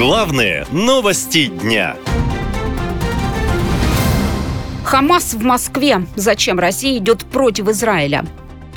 Главные новости дня. Хамас в Москве. Зачем Россия идет против Израиля?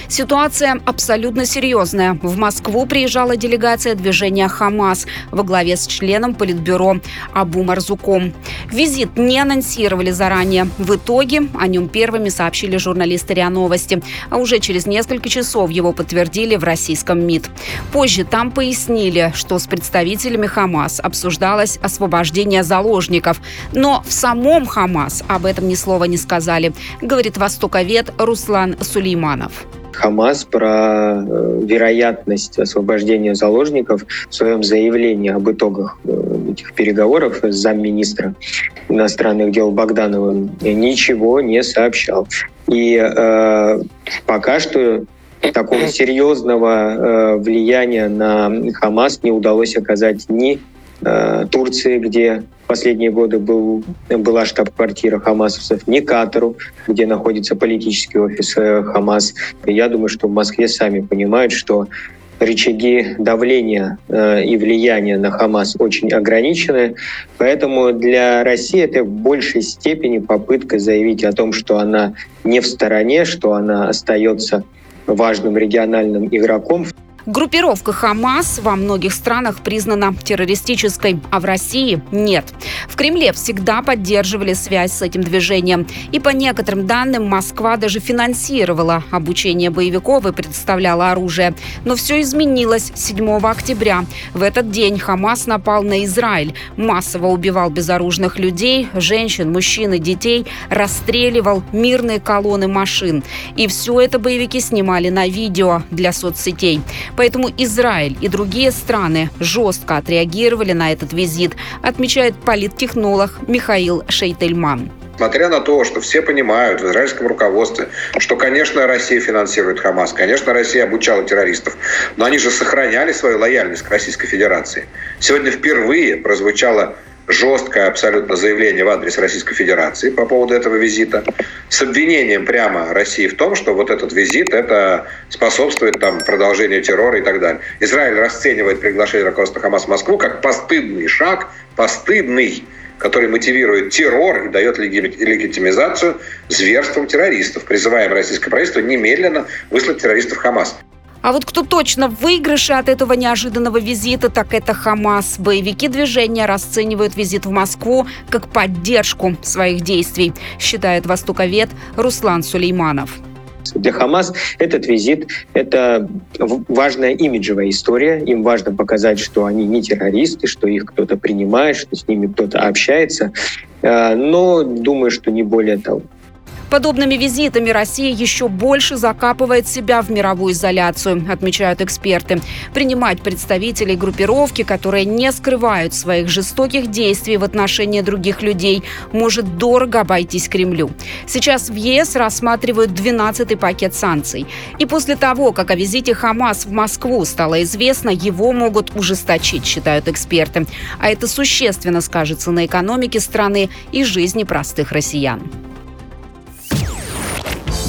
Ситуация абсолютно серьезная. В Москву приезжала делегация движения «Хамас» во главе с членом Политбюро Абу Марзуком. Визит не анонсировали заранее. В итоге о нем первыми сообщили журналисты РИА Новости. А уже через несколько часов его подтвердили в российском МИД. Позже там пояснили, что с представителями «Хамас» обсуждалось освобождение заложников. Но в самом «Хамас» об этом ни слова не сказали, говорит востоковед Руслан Сулейманов. Хамас про э, вероятность освобождения заложников в своем заявлении об итогах э, этих переговоров с замминистра иностранных дел Богдановым ничего не сообщал. И э, пока что такого серьезного э, влияния на Хамас не удалось оказать ни Э, Турции, где последние годы был, была штаб-квартира хамасовцев, не Катару, где находится политический офис э, Хамас. Я думаю, что в Москве сами понимают, что рычаги давления э, и влияния на Хамас очень ограничены. Поэтому для России это в большей степени попытка заявить о том, что она не в стороне, что она остается важным региональным игроком. Группировка «Хамас» во многих странах признана террористической, а в России нет. В Кремле всегда поддерживали связь с этим движением. И по некоторым данным Москва даже финансировала обучение боевиков и представляла оружие. Но все изменилось 7 октября. В этот день «Хамас» напал на Израиль. Массово убивал безоружных людей, женщин, мужчин и детей, расстреливал мирные колонны машин. И все это боевики снимали на видео для соцсетей. Поэтому Израиль и другие страны жестко отреагировали на этот визит, отмечает политтехнолог Михаил Шейтельман. Несмотря на то, что все понимают в израильском руководстве, что, конечно, Россия финансирует Хамас, конечно, Россия обучала террористов, но они же сохраняли свою лояльность к Российской Федерации. Сегодня впервые прозвучало жесткое абсолютно заявление в адрес Российской Федерации по поводу этого визита с обвинением прямо России в том, что вот этот визит это способствует там, продолжению террора и так далее. Израиль расценивает приглашение руководства Хамас в Москву как постыдный шаг, постыдный, который мотивирует террор и дает легитимизацию зверствам террористов. Призываем российское правительство немедленно выслать террористов Хамас. А вот кто точно в выигрыше от этого неожиданного визита, так это Хамас. Боевики движения расценивают визит в Москву как поддержку своих действий, считает востоковед Руслан Сулейманов. Для Хамас этот визит – это важная имиджевая история. Им важно показать, что они не террористы, что их кто-то принимает, что с ними кто-то общается. Э, но думаю, что не более того. Подобными визитами Россия еще больше закапывает себя в мировую изоляцию, отмечают эксперты. Принимать представителей группировки, которые не скрывают своих жестоких действий в отношении других людей, может дорого обойтись Кремлю. Сейчас в ЕС рассматривают 12-й пакет санкций. И после того, как о визите Хамас в Москву стало известно, его могут ужесточить, считают эксперты. А это существенно скажется на экономике страны и жизни простых россиян.